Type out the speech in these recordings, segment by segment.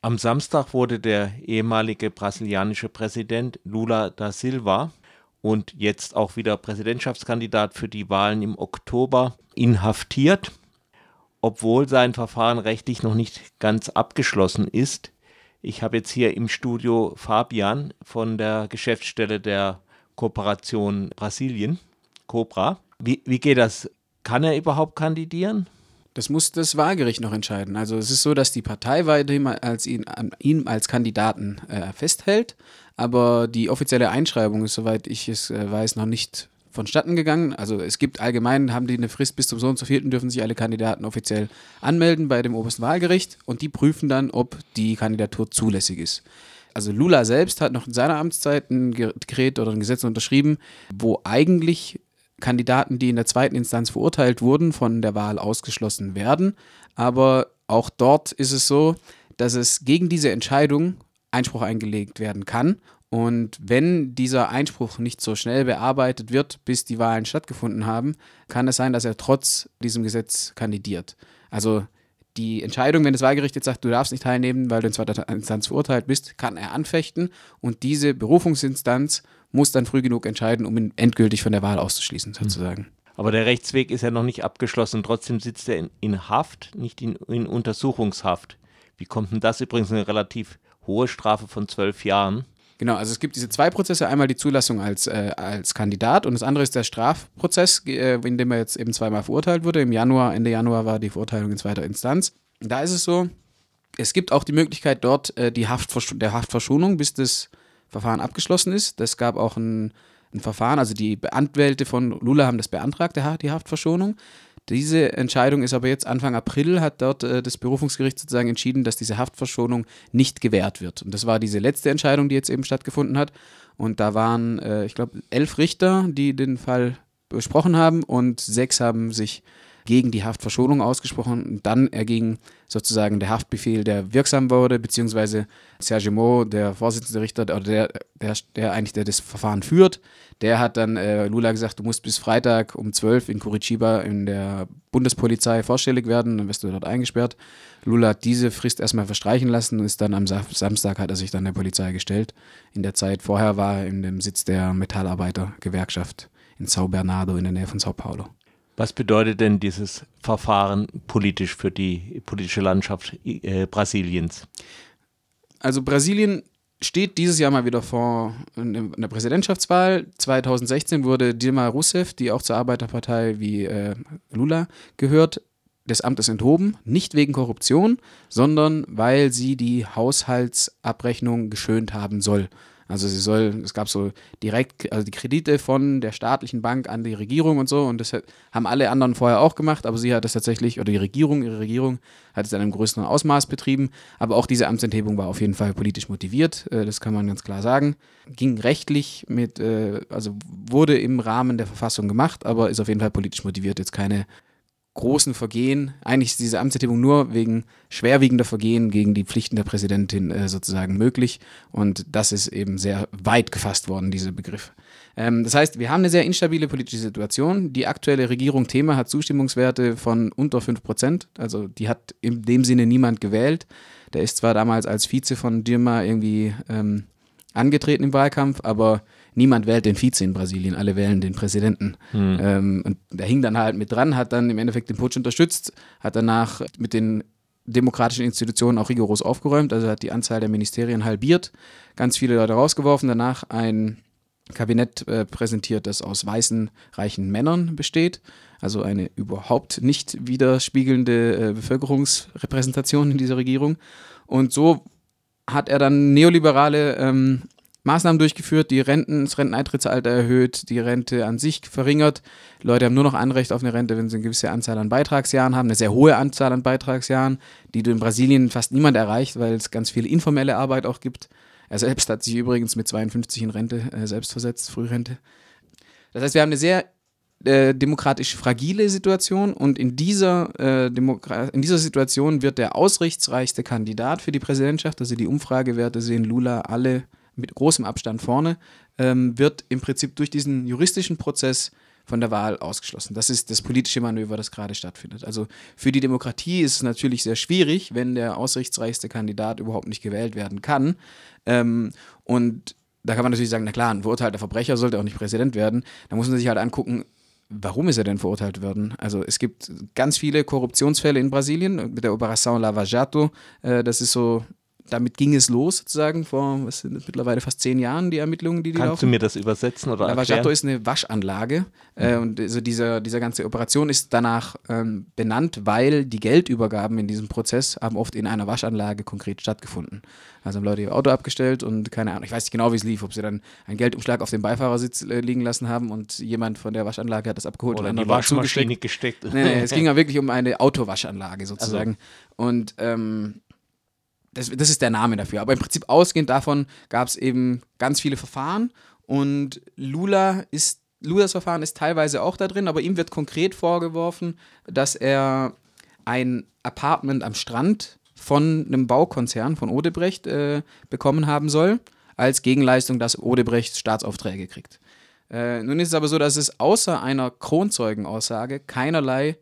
Am Samstag wurde der ehemalige brasilianische Präsident Lula da Silva und jetzt auch wieder Präsidentschaftskandidat für die Wahlen im Oktober inhaftiert, obwohl sein Verfahren rechtlich noch nicht ganz abgeschlossen ist. Ich habe jetzt hier im Studio Fabian von der Geschäftsstelle der Kooperation Brasilien, Cobra. Wie, wie geht das? Kann er überhaupt kandidieren? Das muss das Wahlgericht noch entscheiden. Also es ist so, dass die Partei weiterhin als ihn, ihn als Kandidaten äh, festhält, aber die offizielle Einschreibung ist, soweit ich es äh, weiß, noch nicht vonstatten gegangen. Also es gibt allgemein, haben die eine Frist bis zum so und so vierten, dürfen sich alle Kandidaten offiziell anmelden bei dem obersten Wahlgericht und die prüfen dann, ob die Kandidatur zulässig ist. Also Lula selbst hat noch in seiner Amtszeit ein Dekret oder ein Gesetz unterschrieben, wo eigentlich Kandidaten, die in der zweiten Instanz verurteilt wurden, von der Wahl ausgeschlossen werden. Aber auch dort ist es so, dass es gegen diese Entscheidung Einspruch eingelegt werden kann. Und wenn dieser Einspruch nicht so schnell bearbeitet wird, bis die Wahlen stattgefunden haben, kann es sein, dass er trotz diesem Gesetz kandidiert. Also die Entscheidung, wenn das Wahlgericht jetzt sagt, du darfst nicht teilnehmen, weil du in zweiter Instanz verurteilt bist, kann er anfechten und diese Berufungsinstanz muss dann früh genug entscheiden, um ihn endgültig von der Wahl auszuschließen, hm. sozusagen. Aber der Rechtsweg ist ja noch nicht abgeschlossen. Trotzdem sitzt er in, in Haft, nicht in, in, Untersuchungshaft. Wie kommt denn das übrigens eine relativ hohe Strafe von zwölf Jahren? Genau, also es gibt diese zwei Prozesse. Einmal die Zulassung als, äh, als Kandidat und das andere ist der Strafprozess, äh, in dem er jetzt eben zweimal verurteilt wurde. Im Januar, Ende Januar war die Verurteilung in zweiter Instanz. Da ist es so, es gibt auch die Möglichkeit dort äh, die Haftversch der Haftverschonung, bis das Verfahren abgeschlossen ist. Das gab auch ein, ein Verfahren, also die Anwälte von Lula haben das beantragt, die Haftverschonung. Diese Entscheidung ist aber jetzt Anfang April, hat dort äh, das Berufungsgericht sozusagen entschieden, dass diese Haftverschonung nicht gewährt wird. Und das war diese letzte Entscheidung, die jetzt eben stattgefunden hat. Und da waren, äh, ich glaube, elf Richter, die den Fall besprochen haben und sechs haben sich gegen die Haftverschonung ausgesprochen. Dann erging sozusagen der Haftbefehl, der wirksam wurde, beziehungsweise Sergio Mo, der Vorsitzende Richter, oder der, der, der eigentlich der das Verfahren führt, der hat dann äh, Lula gesagt, du musst bis Freitag um 12 in Curitiba in der Bundespolizei vorstellig werden, dann wirst du dort eingesperrt. Lula hat diese Frist erstmal verstreichen lassen und ist dann am Samstag hat er sich dann der Polizei gestellt. In der Zeit vorher war er in dem Sitz der Metallarbeitergewerkschaft in São Bernardo in der Nähe von São Paulo. Was bedeutet denn dieses Verfahren politisch für die politische Landschaft äh, Brasiliens? Also Brasilien steht dieses Jahr mal wieder vor einer Präsidentschaftswahl. 2016 wurde Dilma Rousseff, die auch zur Arbeiterpartei wie äh, Lula gehört, des Amtes enthoben, nicht wegen Korruption, sondern weil sie die Haushaltsabrechnung geschönt haben soll. Also sie soll, es gab so direkt, also die Kredite von der staatlichen Bank an die Regierung und so und das haben alle anderen vorher auch gemacht, aber sie hat das tatsächlich, oder die Regierung, ihre Regierung hat es in einem größeren Ausmaß betrieben, aber auch diese Amtsenthebung war auf jeden Fall politisch motiviert, äh, das kann man ganz klar sagen. Ging rechtlich mit, äh, also wurde im Rahmen der Verfassung gemacht, aber ist auf jeden Fall politisch motiviert, jetzt keine großen Vergehen. Eigentlich ist diese Amtserhebung nur wegen schwerwiegender Vergehen gegen die Pflichten der Präsidentin äh, sozusagen möglich. Und das ist eben sehr weit gefasst worden, dieser Begriff. Ähm, das heißt, wir haben eine sehr instabile politische Situation. Die aktuelle Regierung Thema hat Zustimmungswerte von unter 5 Prozent. Also die hat in dem Sinne niemand gewählt. Der ist zwar damals als Vize von Dilma irgendwie ähm, angetreten im Wahlkampf, aber niemand wählt den Vize in Brasilien, alle wählen den Präsidenten. Mhm. Ähm, und der hing dann halt mit dran, hat dann im Endeffekt den Putsch unterstützt, hat danach mit den demokratischen Institutionen auch rigoros aufgeräumt, also hat die Anzahl der Ministerien halbiert, ganz viele Leute rausgeworfen, danach ein Kabinett äh, präsentiert, das aus weißen, reichen Männern besteht, also eine überhaupt nicht widerspiegelnde äh, Bevölkerungsrepräsentation in dieser Regierung. Und so hat er dann neoliberale ähm, Maßnahmen durchgeführt, die Renten, das Renteneintrittsalter erhöht, die Rente an sich verringert. Leute haben nur noch Anrecht auf eine Rente, wenn sie eine gewisse Anzahl an Beitragsjahren haben, eine sehr hohe Anzahl an Beitragsjahren, die du in Brasilien fast niemand erreicht, weil es ganz viele informelle Arbeit auch gibt. Er selbst hat sich übrigens mit 52 in Rente äh, selbst versetzt, Frührente. Das heißt, wir haben eine sehr äh, demokratisch fragile Situation und in dieser, äh, in dieser Situation wird der ausrichtsreichste Kandidat für die Präsidentschaft, also die Umfragewerte sehen Lula alle mit großem Abstand vorne, ähm, wird im Prinzip durch diesen juristischen Prozess von der Wahl ausgeschlossen. Das ist das politische Manöver, das gerade stattfindet. Also für die Demokratie ist es natürlich sehr schwierig, wenn der aussichtsreichste Kandidat überhaupt nicht gewählt werden kann. Ähm, und da kann man natürlich sagen, na klar, ein verurteilter Verbrecher sollte auch nicht Präsident werden. Da muss man sich halt angucken, warum ist er denn verurteilt worden? Also es gibt ganz viele Korruptionsfälle in Brasilien mit der Operação Lava Jato. Äh, das ist so damit ging es los, sozusagen, vor was sind das, mittlerweile fast zehn Jahren, die Ermittlungen, die die Kannst laufen. du mir das übersetzen oder Lavajato ist eine Waschanlage mhm. äh, und also dieser, dieser ganze Operation ist danach ähm, benannt, weil die Geldübergaben in diesem Prozess haben oft in einer Waschanlage konkret stattgefunden. Also haben Leute ihr Auto abgestellt und keine Ahnung, ich weiß nicht genau, wie es lief, ob sie dann einen Geldumschlag auf dem Beifahrersitz äh, liegen lassen haben und jemand von der Waschanlage hat das abgeholt oder und in die Waschmaschine gesteckt. Nee, nee, es ging ja wirklich um eine Autowaschanlage sozusagen. Also. Und ähm, das, das ist der Name dafür. Aber im Prinzip ausgehend davon gab es eben ganz viele Verfahren und Lula ist, Lulas Verfahren ist teilweise auch da drin, aber ihm wird konkret vorgeworfen, dass er ein Apartment am Strand von einem Baukonzern, von Odebrecht, äh, bekommen haben soll, als Gegenleistung, dass Odebrecht Staatsaufträge kriegt. Äh, nun ist es aber so, dass es außer einer Kronzeugenaussage keinerlei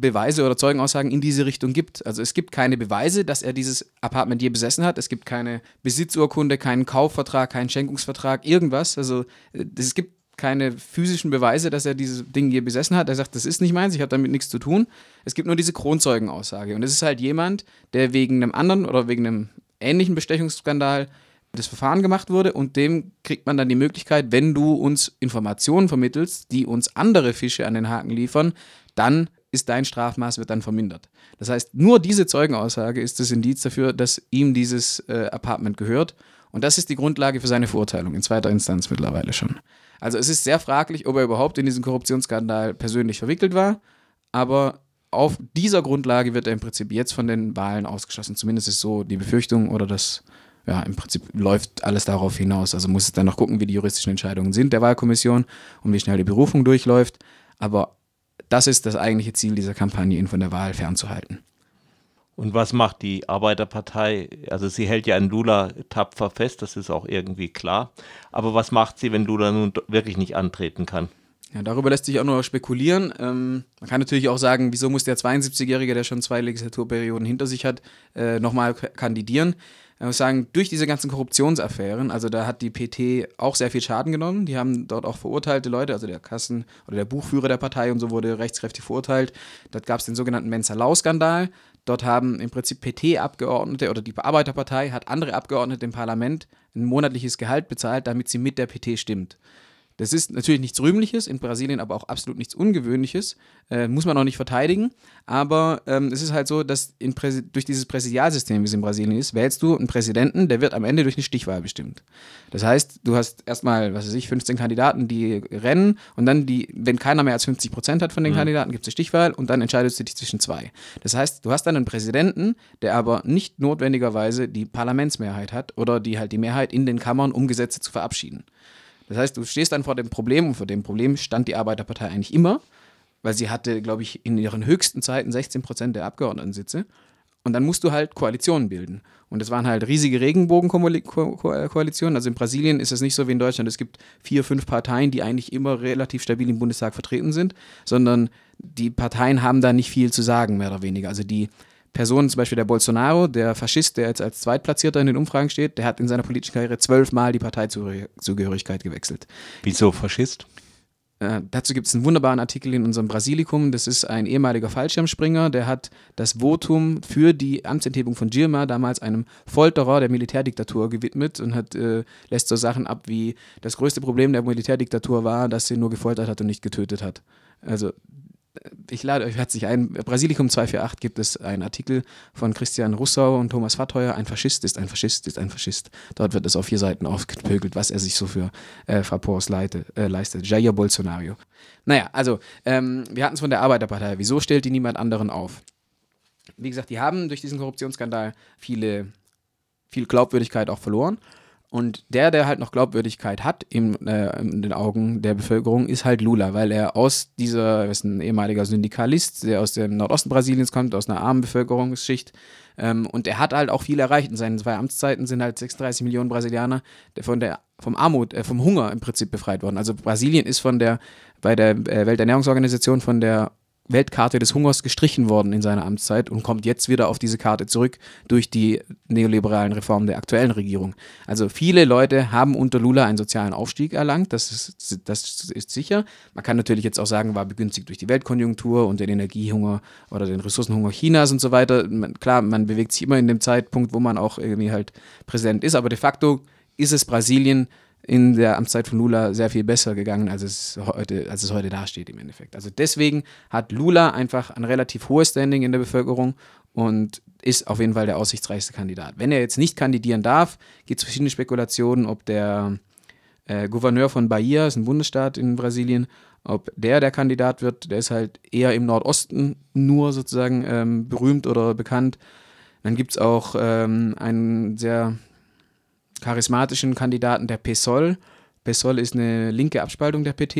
Beweise oder Zeugenaussagen in diese Richtung gibt. Also es gibt keine Beweise, dass er dieses Apartment je besessen hat. Es gibt keine Besitzurkunde, keinen Kaufvertrag, keinen Schenkungsvertrag, irgendwas. Also äh, es gibt keine physischen Beweise, dass er dieses Ding je besessen hat. Er sagt, das ist nicht meins, ich habe damit nichts zu tun. Es gibt nur diese Kronzeugenaussage. Und es ist halt jemand, der wegen einem anderen oder wegen einem ähnlichen Bestechungsskandal das Verfahren gemacht wurde und dem kriegt man dann die Möglichkeit, wenn du uns Informationen vermittelst, die uns andere Fische an den Haken liefern, dann ist dein Strafmaß wird dann vermindert. Das heißt, nur diese Zeugenaussage ist das Indiz dafür, dass ihm dieses äh, Apartment gehört. Und das ist die Grundlage für seine Verurteilung in zweiter Instanz mittlerweile schon. Also es ist sehr fraglich, ob er überhaupt in diesen Korruptionsskandal persönlich verwickelt war. Aber auf dieser Grundlage wird er im Prinzip jetzt von den Wahlen ausgeschlossen. Zumindest ist so die Befürchtung oder das, ja, im Prinzip läuft alles darauf hinaus. Also muss es dann noch gucken, wie die juristischen Entscheidungen sind der Wahlkommission und wie schnell die Berufung durchläuft. Aber das ist das eigentliche Ziel dieser Kampagne, ihn von der Wahl fernzuhalten. Und was macht die Arbeiterpartei? Also sie hält ja an Lula tapfer fest, das ist auch irgendwie klar. Aber was macht sie, wenn Lula nun wirklich nicht antreten kann? Ja, darüber lässt sich auch nur spekulieren. Ähm, man kann natürlich auch sagen, wieso muss der 72-Jährige, der schon zwei Legislaturperioden hinter sich hat, äh, nochmal kandidieren? Ich muss sagen, durch diese ganzen Korruptionsaffären, also da hat die PT auch sehr viel Schaden genommen. Die haben dort auch verurteilte Leute, also der Kassen- oder der Buchführer der Partei und so wurde rechtskräftig verurteilt. Dort gab es den sogenannten Mensa-Lau-Skandal. Dort haben im Prinzip PT-Abgeordnete oder die Bearbeiterpartei hat andere Abgeordnete im Parlament ein monatliches Gehalt bezahlt, damit sie mit der PT stimmt. Das ist natürlich nichts Rühmliches, in Brasilien aber auch absolut nichts Ungewöhnliches. Äh, muss man auch nicht verteidigen. Aber ähm, es ist halt so, dass durch dieses Präsidialsystem, wie es in Brasilien ist, wählst du einen Präsidenten, der wird am Ende durch eine Stichwahl bestimmt. Das heißt, du hast erstmal, was weiß ich, 15 Kandidaten, die rennen und dann die, wenn keiner mehr als 50 Prozent hat von den mhm. Kandidaten, gibt es eine Stichwahl und dann entscheidest du dich zwischen zwei. Das heißt, du hast dann einen Präsidenten, der aber nicht notwendigerweise die Parlamentsmehrheit hat oder die halt die Mehrheit in den Kammern, um Gesetze zu verabschieden. Das heißt, du stehst dann vor dem Problem und vor dem Problem stand die Arbeiterpartei eigentlich immer, weil sie hatte, glaube ich, in ihren höchsten Zeiten 16 Prozent der Abgeordnetensitze. Und dann musst du halt Koalitionen bilden. Und es waren halt riesige Regenbogenkoalitionen. Also in Brasilien ist es nicht so wie in Deutschland. Es gibt vier, fünf Parteien, die eigentlich immer relativ stabil im Bundestag vertreten sind, sondern die Parteien haben da nicht viel zu sagen, mehr oder weniger. Also die Personen, zum Beispiel der Bolsonaro, der Faschist, der jetzt als Zweitplatzierter in den Umfragen steht, der hat in seiner politischen Karriere zwölfmal die Parteizugehörigkeit gewechselt. Wieso Faschist? Äh, dazu gibt es einen wunderbaren Artikel in unserem Brasilikum. Das ist ein ehemaliger Fallschirmspringer, der hat das Votum für die Amtsenthebung von Dilma, damals einem Folterer der Militärdiktatur, gewidmet und hat, äh, lässt so Sachen ab wie: Das größte Problem der Militärdiktatur war, dass sie nur gefoltert hat und nicht getötet hat. Also ich lade euch herzlich ein. Brasilikum 248 gibt es einen Artikel von Christian Russau und Thomas Fattheuer. Ein Faschist ist ein Faschist ist ein Faschist. Dort wird es auf vier Seiten aufgepögelt, was er sich so für äh, Frappors leite, äh, leistet. Jair Bolsonaro. Naja, also, ähm, wir hatten es von der Arbeiterpartei. Wieso stellt die niemand anderen auf? Wie gesagt, die haben durch diesen Korruptionsskandal viele, viel Glaubwürdigkeit auch verloren. Und der, der halt noch Glaubwürdigkeit hat im, äh, in den Augen der Bevölkerung, ist halt Lula, weil er aus dieser, er ist ein ehemaliger Syndikalist, der aus dem Nordosten Brasiliens kommt, aus einer armen Bevölkerungsschicht. Ähm, und er hat halt auch viel erreicht. In seinen zwei Amtszeiten sind halt 36 Millionen Brasilianer von der, vom Armut, äh, vom Hunger im Prinzip befreit worden. Also Brasilien ist von der, bei der äh, Welternährungsorganisation von der Weltkarte des Hungers gestrichen worden in seiner Amtszeit und kommt jetzt wieder auf diese Karte zurück durch die neoliberalen Reformen der aktuellen Regierung. Also viele Leute haben unter Lula einen sozialen Aufstieg erlangt, das ist, das ist sicher. Man kann natürlich jetzt auch sagen, war begünstigt durch die Weltkonjunktur und den Energiehunger oder den Ressourcenhunger Chinas und so weiter. Man, klar, man bewegt sich immer in dem Zeitpunkt, wo man auch irgendwie halt Präsident ist, aber de facto ist es Brasilien, in der Amtszeit von Lula sehr viel besser gegangen, als es heute, als es heute dasteht im Endeffekt. Also deswegen hat Lula einfach ein relativ hohes Standing in der Bevölkerung und ist auf jeden Fall der aussichtsreichste Kandidat. Wenn er jetzt nicht kandidieren darf, gibt es verschiedene Spekulationen, ob der äh, Gouverneur von Bahia, ist ein Bundesstaat in Brasilien, ob der der Kandidat wird. Der ist halt eher im Nordosten nur sozusagen ähm, berühmt oder bekannt. Dann gibt es auch ähm, einen sehr charismatischen Kandidaten der PSOL. PSOL ist eine linke Abspaltung der PT.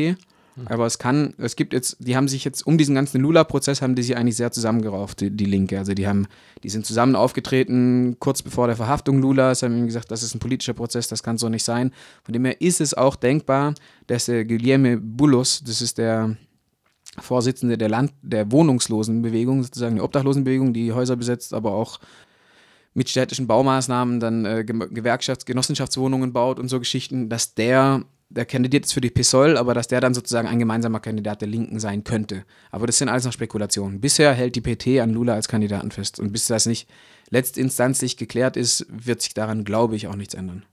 Mhm. Aber es kann, es gibt jetzt, die haben sich jetzt um diesen ganzen Lula-Prozess haben die sich eigentlich sehr zusammengerauft, die, die, Linke. Also die haben, die sind zusammen aufgetreten, kurz bevor der Verhaftung Lulas, haben ihm gesagt, das ist ein politischer Prozess, das kann so nicht sein. Von dem her ist es auch denkbar, dass der Guilherme Bullos, das ist der Vorsitzende der Land, der Wohnungslosenbewegung, sozusagen die Obdachlosenbewegung, die Häuser besetzt, aber auch mit städtischen Baumaßnahmen dann äh, Gewerkschafts-, Genossenschaftswohnungen baut und so Geschichten, dass der, der kandidiert ist für die PSOL, aber dass der dann sozusagen ein gemeinsamer Kandidat der Linken sein könnte. Aber das sind alles noch Spekulationen. Bisher hält die PT an Lula als Kandidaten fest und bis das nicht letztinstanzlich geklärt ist, wird sich daran, glaube ich, auch nichts ändern.